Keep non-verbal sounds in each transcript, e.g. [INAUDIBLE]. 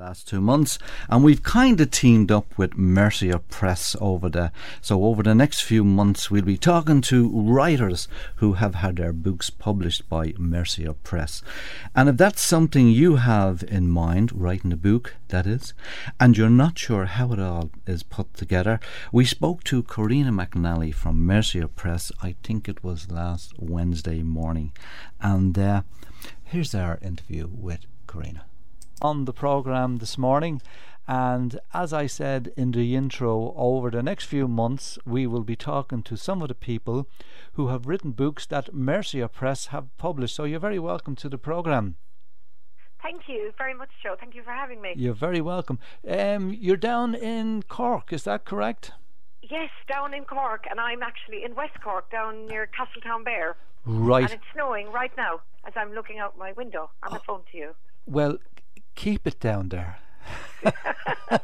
last two months, and we've kind of teamed up with Mercier Press over there. So over the next few months, we'll be talking to writers who have had their books published by Mercier Press, and if that's something you have in mind, writing a book, that is, and you're not sure how it all is put together, we spoke to Corina McNally from Mercier Press. I think it was last Wednesday morning, and uh, here's our interview with Corina on the program this morning. And as I said in the intro, over the next few months, we will be talking to some of the people who have written books that Mercier Press have published. So you're very welcome to the program. Thank you very much, Joe. Thank you for having me. You're very welcome. Um, you're down in Cork, is that correct? Yes, down in Cork, and I'm actually in West Cork, down near Castletownbere. Right. And it's snowing right now as I'm looking out my window on the oh. phone to you. Well, keep it down there. [LAUGHS]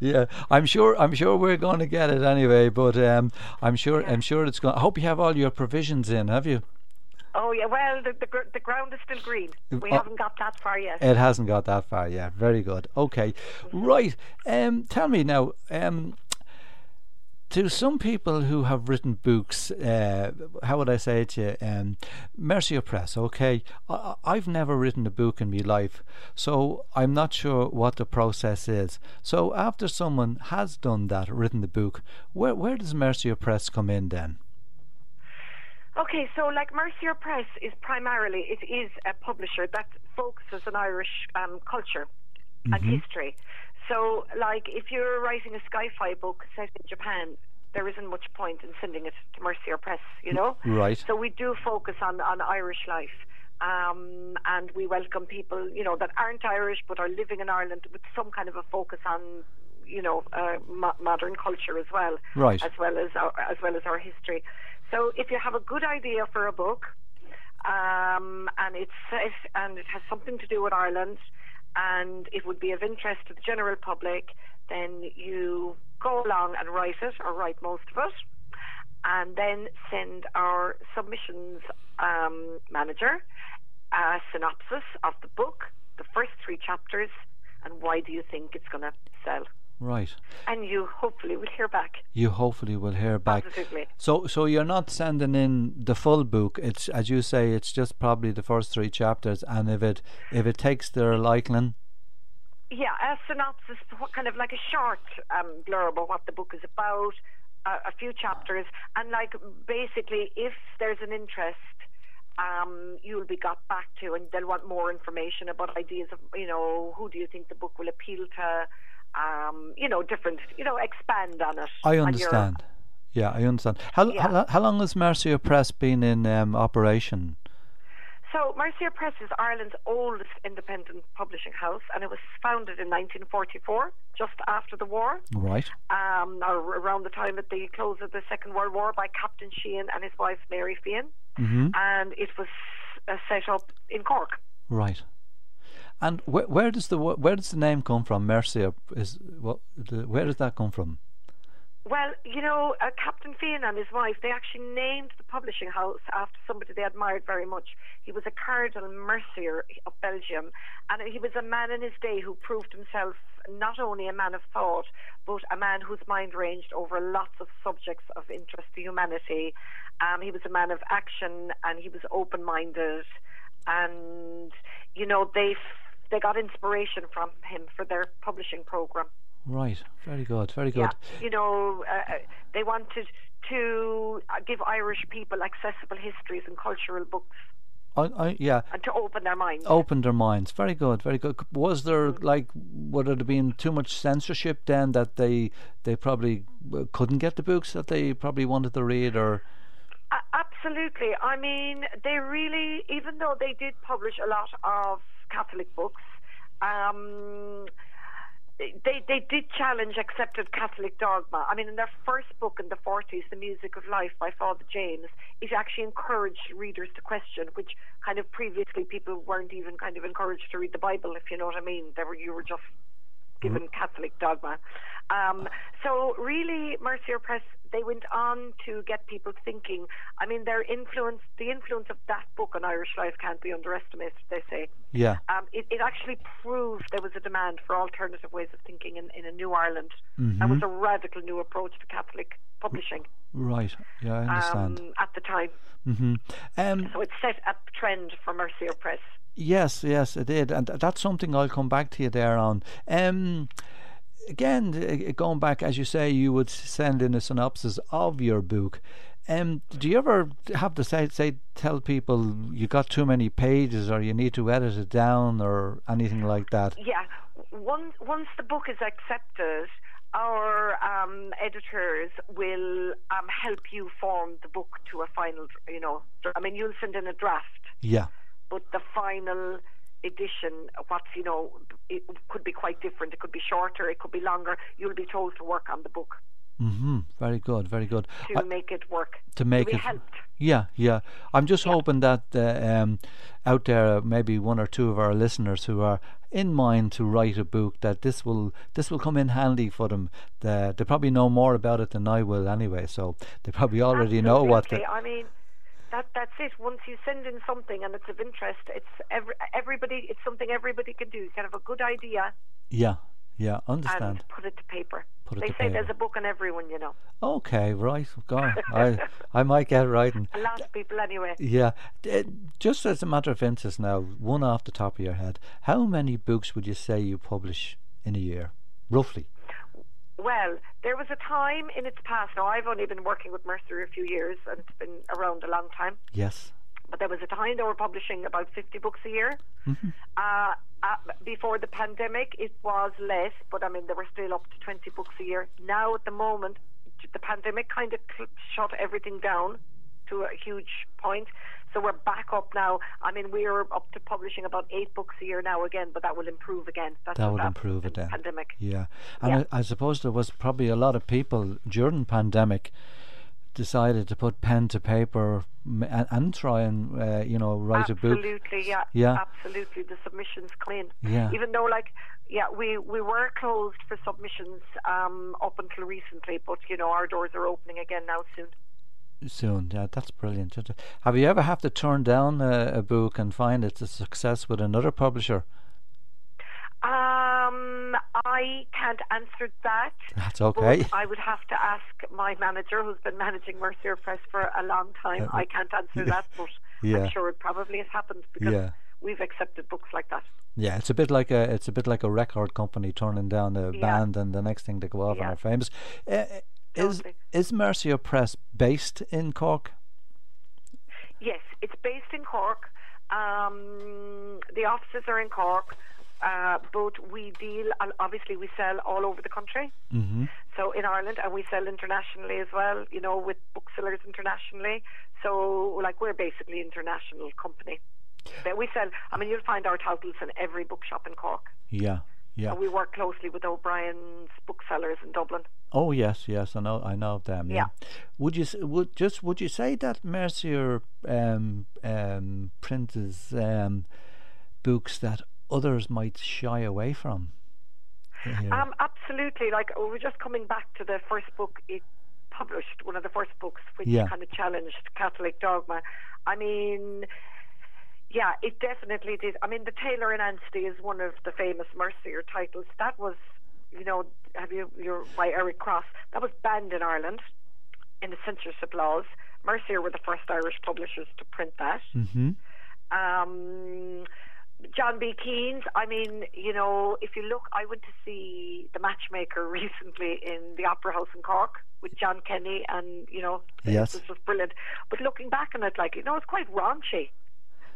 yeah, I'm sure. I'm sure we're going to get it anyway. But um, I'm sure. Yeah. I'm sure it's going. I hope you have all your provisions in. Have you? Oh yeah. Well, the the, the ground is still green. We uh, haven't got that far yet. It hasn't got that far yet. Very good. Okay. Right. Um, tell me now. Um, to some people who have written books, uh, how would I say it to you? Um, Mercier Press, okay. I, I've never written a book in my life, so I'm not sure what the process is. So after someone has done that, written the book, where, where does Mercier Press come in then? Okay, so like Mercier Press is primarily, it is a publisher that focuses on Irish um, culture mm-hmm. and history. So, like, if you're writing a sci-fi book set in Japan, there isn't much point in sending it to Mercier Press, you know. Right. So we do focus on on Irish life. Um, and we welcome people, you know, that aren't Irish but are living in Ireland with some kind of a focus on, you know, uh, mo- modern culture as well, right? As well as our, as well as our history. So if you have a good idea for a book, um, and it's and it has something to do with Ireland, and it would be of interest to the general public, then you go along and write it, or write most of it, and then send our submissions um, manager a synopsis of the book, the first three chapters, and why do you think it's going to sell. Right. And you hopefully will hear back. You hopefully will hear back. Positively. So so you're not sending in the full book. It's as you say, it's just probably the first three chapters and if it if it takes their liking yeah, a synopsis, kind of like a short um, blurb of what the book is about, uh, a few chapters, and like basically, if there's an interest, um, you'll be got back to, and they'll want more information about ideas of, you know, who do you think the book will appeal to, um, you know, different, you know, expand on it. I understand. Yeah, I understand. How, yeah. how, how long has Mercier Press been in um, operation? So, Mercier Press is Ireland's oldest independent publishing house, and it was founded in 1944, just after the war. Right. Um, or around the time at the close of the Second World War by Captain Feehan and his wife Mary Feehan. Mm-hmm. And it was uh, set up in Cork. Right. And wh- where does the where does the name come from? Mercier is what? Where does that come from? Well, you know, uh, Captain Feehan and his wife, they actually named the publishing house after somebody they admired very much. He was a Cardinal Mercier of Belgium, and he was a man in his day who proved himself not only a man of thought, but a man whose mind ranged over lots of subjects of interest to humanity. Um, he was a man of action, and he was open-minded, and you know they they got inspiration from him for their publishing program. Right, very good, very good. Yeah. You know, uh, uh, they wanted to uh, give Irish people accessible histories and cultural books. I, I, yeah. And to open their minds. Open their minds. Very good, very good. Was there mm-hmm. like would it have been too much censorship then that they they probably uh, couldn't get the books that they probably wanted to read or? Uh, absolutely. I mean, they really, even though they did publish a lot of Catholic books. Um, they they did challenge accepted Catholic dogma. I mean, in their first book in the 40s, The Music of Life by Father James, it actually encouraged readers to question, which kind of previously people weren't even kind of encouraged to read the Bible, if you know what I mean. They were you were just given Catholic dogma. Um, so really, Mercier Press they went on to get people thinking. I mean, their influence, the influence of that book on Irish life can't be underestimated. They say. Yeah. Um, it, it actually proved there was a demand for alternative ways of thinking in, in a new Ireland. Mm-hmm. That was a radical new approach to Catholic publishing. Right. Yeah, I understand. Um, at the time. Mm-hmm. Um, so it set a trend for Mercier Press. Yes, yes, it did, and that's something I'll come back to you there on. Um, again, going back, as you say, you would send in a synopsis of your book. Um, do you ever have to say, say tell people you got too many pages or you need to edit it down or anything like that? Yeah, once once the book is accepted, our um, editors will um, help you form the book to a final. You know, I mean, you'll send in a draft. Yeah. But the final edition, what's you know, it could be quite different. It could be shorter. It could be longer. You'll be told to work on the book. Mm-hmm. Very good, very good. To I, make it work. To make it. Helped. Yeah, yeah. I'm just yeah. hoping that uh, um, out there, maybe one or two of our listeners who are in mind to write a book, that this will this will come in handy for them. The, they probably know more about it than I will anyway, so they probably already Absolutely. know what. The, I mean that that's it. Once you send in something and it's of interest, it's every, everybody. It's something everybody can do. You can have a good idea. Yeah, yeah, understand. And put it to paper. Put it they say paper. there's a book on everyone, you know. Okay, right. God, [LAUGHS] I I might get writing. A lot of people, anyway. Yeah, uh, just as a matter of interest now, one off the top of your head, how many books would you say you publish in a year, roughly? Well, there was a time in its past. Now, I've only been working with Mercier a few years, and it's been around a long time. Yes. But there was a time they were publishing about 50 books a year. Mm-hmm. Uh, uh, before the pandemic, it was less, but I mean, they were still up to 20 books a year. Now, at the moment, the pandemic kind of shut everything down to a huge point. So we're back up now. I mean, we're up to publishing about eight books a year now again, but that will improve again. That's that will improve again. Pandemic. Yeah, and yeah. I, I, suppose there was probably a lot of people during pandemic decided to put pen to paper and, and try and uh, you know write absolutely, a book. Absolutely, yeah, yeah, absolutely. The submissions come in. Yeah. Even though, like, yeah, we we were closed for submissions um, up until recently, but you know our doors are opening again now soon soon. Yeah, that's brilliant. Have you ever have to turn down a, a book and find it's a success with another publisher? Um, I can't answer that. That's okay. I would have to ask my manager, who's been managing Mercier Press for a long time. Uh, I can't answer that, but [LAUGHS] yeah. I'm sure it probably has happened because yeah. we've accepted books like that. Yeah, it's a bit like a it's a bit like a record company turning down a yeah. band, and the next thing they go off and are famous. Uh, is is Mercier Press based in Cork? Yes, it's based in Cork. Um, the offices are in Cork, uh, but we deal. Obviously, we sell all over the country. Mm-hmm. So in Ireland, and we sell internationally as well. You know, with booksellers internationally. So, like, we're basically international company. We sell. I mean, you'll find our titles in every bookshop in Cork. Yeah. Yeah. And we work closely with O'Brien's booksellers in Dublin. Oh yes, yes, I know, I know of them. Yeah. yeah. Would you would just would you say that Mercier um, um, prints um, books that others might shy away from? Yeah. Um, absolutely. Like we were just coming back to the first book it published, one of the first books which yeah. kind of challenged Catholic dogma. I mean, yeah, it definitely did. I mean, The Tailor in Ansty is one of the famous Mercier titles. That was, you know, have you, you're by Eric Cross. That was banned in Ireland in the censorship laws. Mercier were the first Irish publishers to print that. Mm-hmm. Um, John B. Keane's. I mean, you know, if you look, I went to see The Matchmaker [LAUGHS] recently in the Opera House in Cork with John Kenny, and you know, yes. this was brilliant. But looking back on it, like you know, it's quite raunchy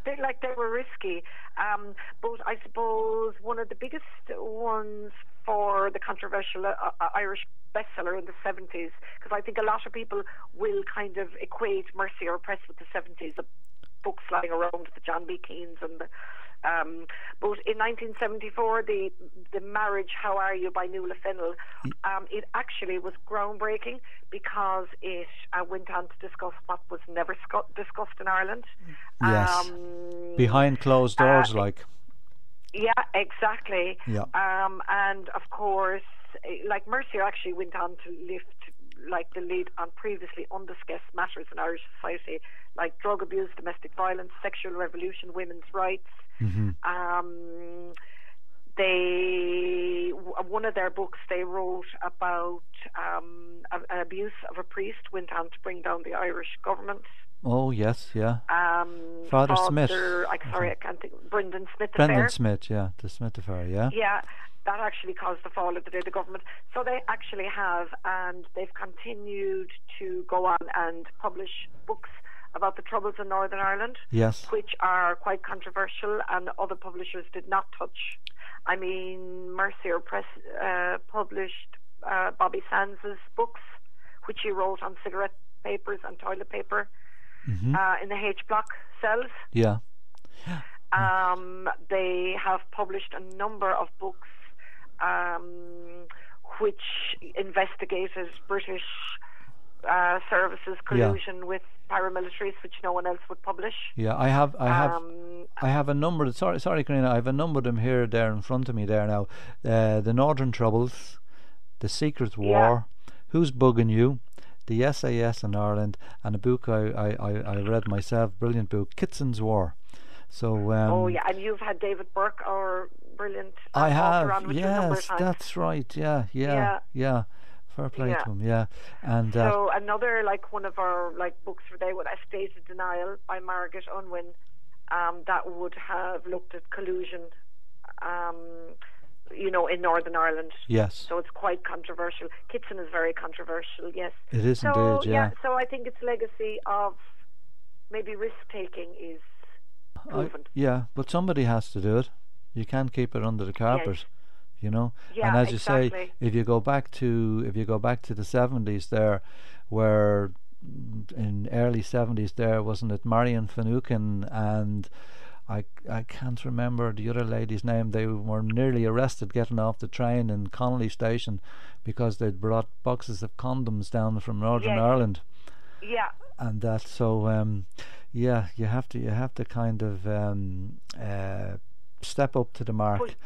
they like they were risky. Um, but I suppose one of the biggest ones for the controversial uh, uh, Irish bestseller in the 70s, because I think a lot of people will kind of equate Mercier Press with the 70s, the books flying around, the John B. Keane's and the um, but in 1974, the the marriage "How Are You" by Nuala Fennell, um, it actually was groundbreaking because it uh, went on to discuss what was never sc- discussed in Ireland. Yes, um, behind closed doors, uh, like. Yeah, exactly. Yeah. Um, and of course, eh, like Mercier actually went on to lift like the lead on previously undiscussed matters in Irish society, like drug abuse, domestic violence, sexual revolution, women's rights. Mm-hmm. Um, they one of their books they wrote about um, an abuse of a priest went on to bring down the Irish government. Oh yes, yeah. Um, Father Smyth. I, sorry, I can't think. Brendan Smyth. Brendan affair. Smyth, yeah, the Smyth affair, yeah. Yeah, that actually caused the fall of the Labour government. So they actually have, and they've continued to go on and publish books about the troubles in Northern Ireland, Yes. which are quite controversial, and other publishers did not touch. I mean, Mercier Press uh, published uh, Bobby Sands's books, which he wrote on cigarette papers and toilet paper Mm-hmm. uh, in the H block cells. Yeah. Um, they have published a number of books um, which investigated British uh, services collusion with paramilitaries, which no one else would publish. Yeah, I have I have Um, I have a number sorry sorry Karina, I have a number of them here there in front of me there now. Uh, the Northern Troubles, The Secret War, Who's Bugging You, the SAS in Ireland, and a book I, I, I, I read myself, brilliant book, Kitson's War. So um, oh yeah, and you've had David Burke, our brilliant uh, I have, on with you a number of yes, that's right, yeah, yeah, yeah. Yeah. Fair play Yeah. to him, yeah. And uh, So another like one of our like books for they would A State of Denial by Margaret Urwin, um, that would have looked at collusion, um, you know, in Northern Ireland. yes, So it's quite controversial. Kitson is very controversial, yes. it is So indeed, yeah. so I think its legacy of maybe risk taking is I- yeah, but somebody has to do it. You can't keep it under the carpet, you know. Yeah, and as you say, if you go back to if you go back to the seventies, there, where in early seventies, there wasn't it Marion Finucane and. I, I can't remember the other lady's name. They were nearly arrested getting off the train in Connolly Station because they'd brought boxes of condoms down from Northern Yes. Ireland Yeah, and that so um yeah you have to you have to kind of um uh step up to the mark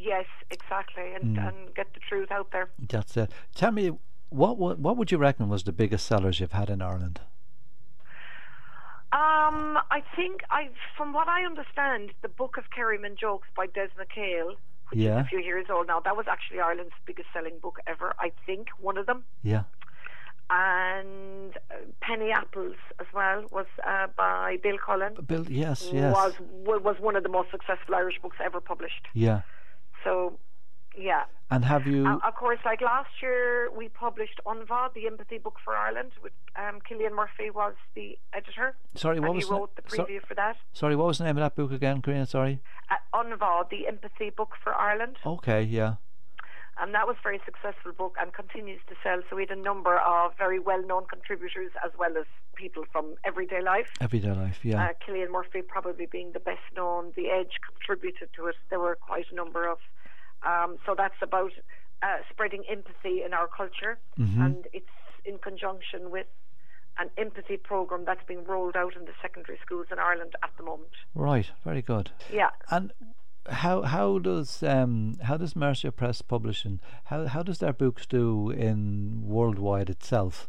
yes, exactly, and, Mm. and get the truth out there. that's it tell me what what what would you reckon was the biggest sellers you've had in Ireland Um, I think I, from what I understand, the book of Kerryman jokes by Des MacHale, which Yeah. is a few years old now, that was actually Ireland's biggest selling book ever. I think one of them, yeah and uh, Penny Apples as well was uh, by Bill Cullen. Bill yes yes Was wa- was one of the most successful Irish books ever published. yeah So, yeah. and have you Uh, of course, like last year, we published Unva, the empathy book for Ireland. With um, Cillian Murphy was the editor, sorry what was he the, wrote the so- preview for that. sorry what was the name of that book again Karina sorry uh, Unva, the empathy book for Ireland, okay yeah and that was a very successful book and continues to sell. So we had a number of very well-known contributors as well as people from everyday life. everyday life yeah Uh, Cillian Murphy probably being the best known. The Edge contributed to it. There were quite a number of. Um, so that's about uh, spreading empathy in our culture, Mhm. and it's in conjunction with an empathy program that's being rolled out in the secondary schools in Ireland at the moment. right very good Yeah. And how how does um how does Mercier Press Publishing how how does their books do in worldwide itself?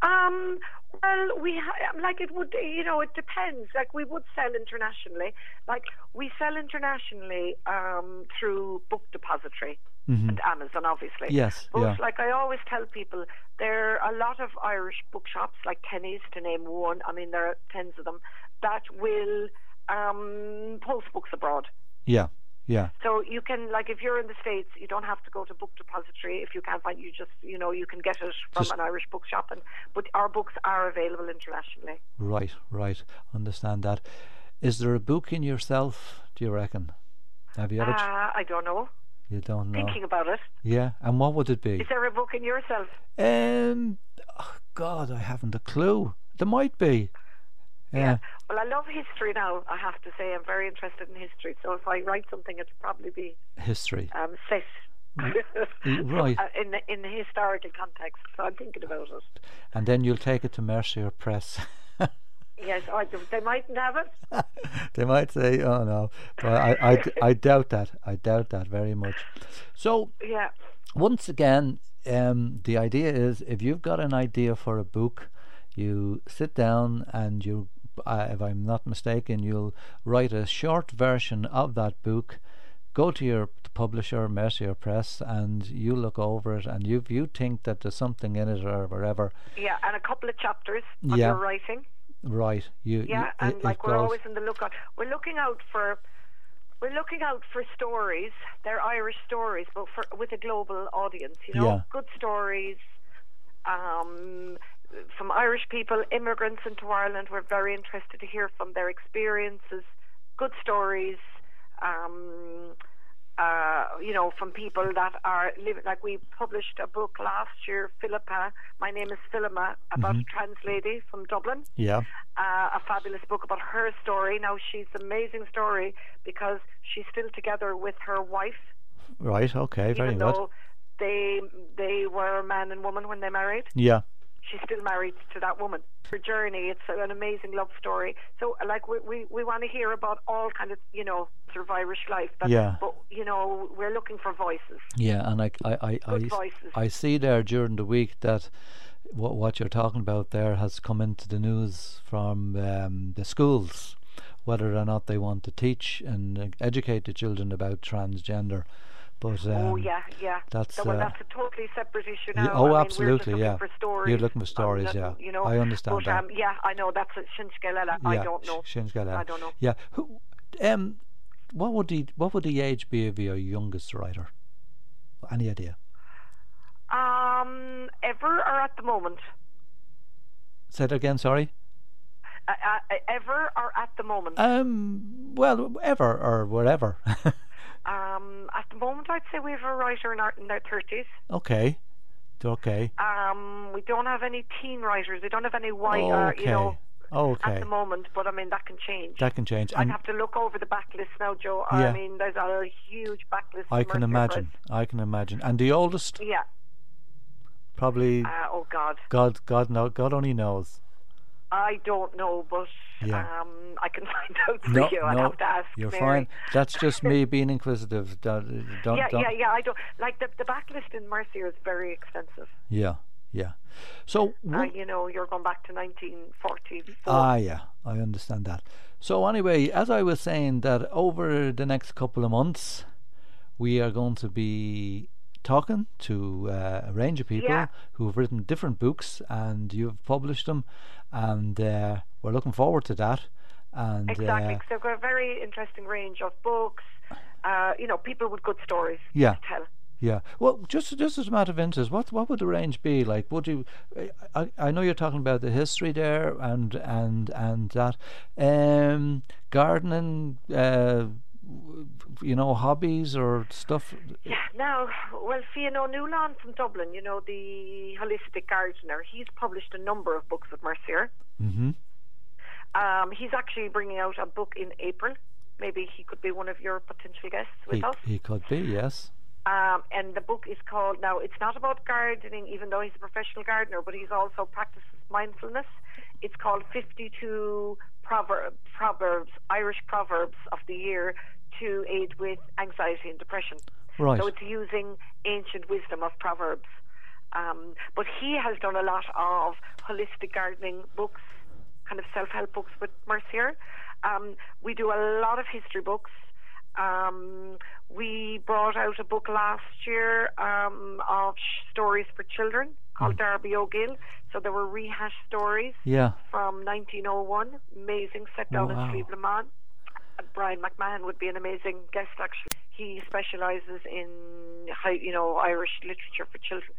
Um, well, we ha- like it would, you know, it depends. Like we would sell internationally. Like we sell internationally um, through Book Depository Mhm. and Amazon, obviously. Yes, But yeah. like I always tell people, there are a lot of Irish bookshops, like Kenny's to name one. I mean, there are tens of them that will um, post books abroad. Yeah, yeah, So you can, like, if you're in the States, you don't have to go to Book Depository. If you can't find, you just, you know, you can get it from Just- an Irish bookshop. And but our books are available internationally. right, right. Understand that. Is there a book in yourself? Do you reckon? Have you ever? Uh, I don't know. you don't know. Thinking about it, Yeah, and what would it be? is there a book in yourself? Um, oh God, I haven't a clue. There might be. Yeah. Well, I love history now. I have to say, I'm very interested in history. So if I write something, it'll probably be History. um, set. [LAUGHS] right. Uh, in in the historical context, so I'm thinking about it. And then you'll take it to Mercier Press. [LAUGHS] Yes, I. They mightn't have it. [LAUGHS] they might say, "Oh no," but I, I, I doubt that. I doubt that very much. So Yeah. once again, um, the idea is if you've got an idea for a book, you sit down and you, uh, if I'm not mistaken, you'll write a short version of that book. Go to your publisher, Mercier Press, and you look over it. And if you think that there's something in it or whatever, Yeah, and a couple of chapters on Yeah. your writing. right? You, Yeah, you, and it like we're goes- always in the lookout. We're looking out for we're looking out for stories. They're Irish stories, but for with a global audience. You know, Yeah. good stories. Um, from Irish people, immigrants into Ireland. We're very interested to hear from their experiences. Good stories. Um, uh, you know, from people that are living. Like we published a book last year, Philippa. My name is Philima, about a trans lady from Dublin yeah, uh, a fabulous book about her story. Now she's an amazing story because she's still together with her wife, right, okay, very even good. though they they were man and woman when they married. Yeah, She's still married to that woman. Her journey, it's an amazing love story. So, like, we we, we want to hear about all kind of you know sort of Irish life. But, Yeah. But you know, we're looking for voices. yeah, and I, I, I, I. I see there during the week that what what you're talking about there has come into the news from um, the schools, whether or not they want to teach and uh, educate the children about transgender. But um, oh yeah, yeah. that's, So, well, uh, that's a totally separate issue Yeah, now. oh, I mean, absolutely, We're just looking yeah. For stories You're looking for stories, nothing, yeah. You know, I understand but, that. Um, yeah, I know that's a Shinskela. I don't know. Sh- Shin I don't know. Yeah, who, um, what would the what would the age be of your youngest writer? Any idea? Um, ever or at the moment? Say that again. Sorry. Uh, uh, ever or at the moment? Um. Well, ever or wherever. [LAUGHS] um, at the moment, I'd say we have a writer in, our, in their thirties. okay. Okay. Um, we don't have any teen writers. We don't have any white, okay. uh, you know, okay. at the moment. But I mean, that can change. That can change. I'd And have to look over the backlist now, Joe. Yeah. I mean, there's a huge backlist. I can imagine. I can imagine. And the oldest, Yeah. probably Uh, oh God. God. God know. God only knows. I don't know, but Yeah. um, I can [LAUGHS] find out for No, you. No, have to ask You're Mary. fine. That's just [LAUGHS] me being inquisitive. Don't, don't, yeah, don't- yeah, yeah. I don't like the the backlist in Mercier is very expensive. yeah, yeah. So, Uh, you know, you're going back to 1944. ah, yeah, I understand that. So, anyway, as I was saying, that over the next couple of months, we are going to be talking to uh, a range of people Yeah. who have written different books, and you've published them, and uh, we're looking forward to that. And exactly. uh, 'cause they've got a very interesting range of books. Uh, you know, people with good stories Yeah. to tell. Yeah. Well, just just as a matter of interest, what what would the range be like? Would you? I, I know you're talking about the history there and and and that, um, gardening, uh, you know, hobbies or stuff. Yeah. Now, well, Fiann Ó Nualláin from Dublin, you know, the holistic gardener, he's published a number of books with Mercier. Mm-hmm. Um, he's actually bringing out a book in April. Maybe he could be one of your potential guests with He us. he could be yes. Um, and the book is called, now it's not about gardening, even though he's a professional gardener, but he's also practices mindfulness. It's called 52 Proverbs, Proverbs Irish Proverbs of the Year to aid with anxiety and depression. Right. So it's using ancient wisdom of Proverbs. Um, but he has done a lot of holistic gardening books, kind of self help books with Mercier. Um, we do a lot of history books. Um, we brought out a book last year um, of stories for children called Darby O'Gill. So there were rehashed stories Yeah. from 1901, amazing, set down Wow. in Cleveland. Uh, Brian McMahon would be an amazing guest, actually. He specialises in, you know, Irish literature for children.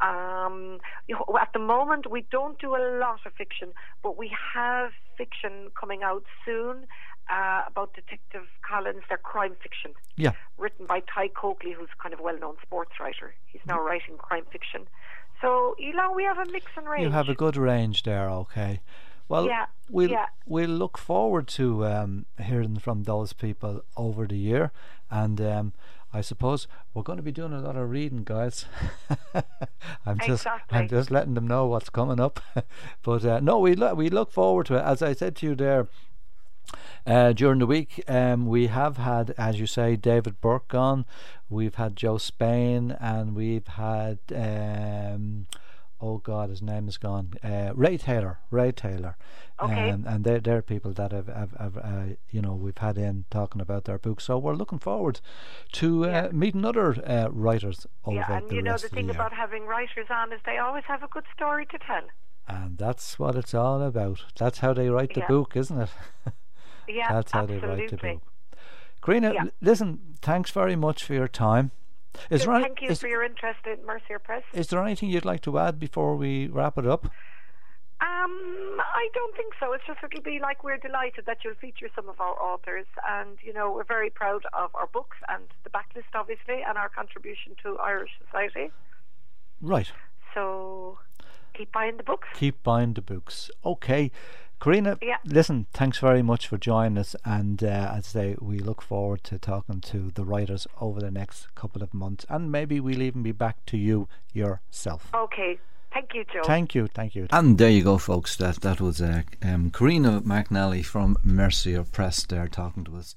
Um, you know, at the moment, we don't do a lot of fiction, but we have fiction coming out soon uh, about Detective Collins, their crime fiction Yeah. written by Ty Coakley, who's kind of a well-known sports writer. He's now writing crime fiction. So, you know, we have a mix and range. You have a good range there. Okay. Well, Yeah, we'll yeah. we'll look forward to um, hearing from those people over the year, and um, I suppose we're going to be doing a lot of reading, guys. [LAUGHS] I'm just Exactly. I'm just letting them know what's coming up. [LAUGHS] but uh, no, we look we look forward to it. As I said to you there. Uh, during the week, um, we have had, as you say, David Burke on. We've had Joe Spain, and we've had, um, oh God, his name is gone. Uh, Ray Taylor. Ray Taylor. Okay. Um, and they're, they're people that have, have, have uh, you know, we've had in talking about their book. So we're looking forward to uh, Yeah. meeting other uh, writers over Yeah, and the you know the thing the about having writers on is they always have a good story to tell. and that's what it's all about. That's how they write the Yeah. book, isn't it? [LAUGHS] Yeah, That's how absolutely. they write the book. Karina, Yeah. listen, thanks very much for your time. Is there, any- Thank you is, for your interest in Mercier Press. is there anything you'd like to add before we wrap it up? Um, I don't think so. It's just it'll be like we're delighted that you'll feature some of our authors, and you know we're very proud of our books and the backlist, obviously, and our contribution to Irish society. Right. So keep buying the books. Keep buying the books. Okay. Karina, Yeah. listen, thanks very much for joining us. And uh, as I say, we look forward to talking to the writers over the next couple of months. And maybe we'll even be back to you yourself. Okay. Thank you, Joe. Thank you. Thank you. And there you go, folks. That, that was uh, um, Karina McNally from Mercier Press there talking to us.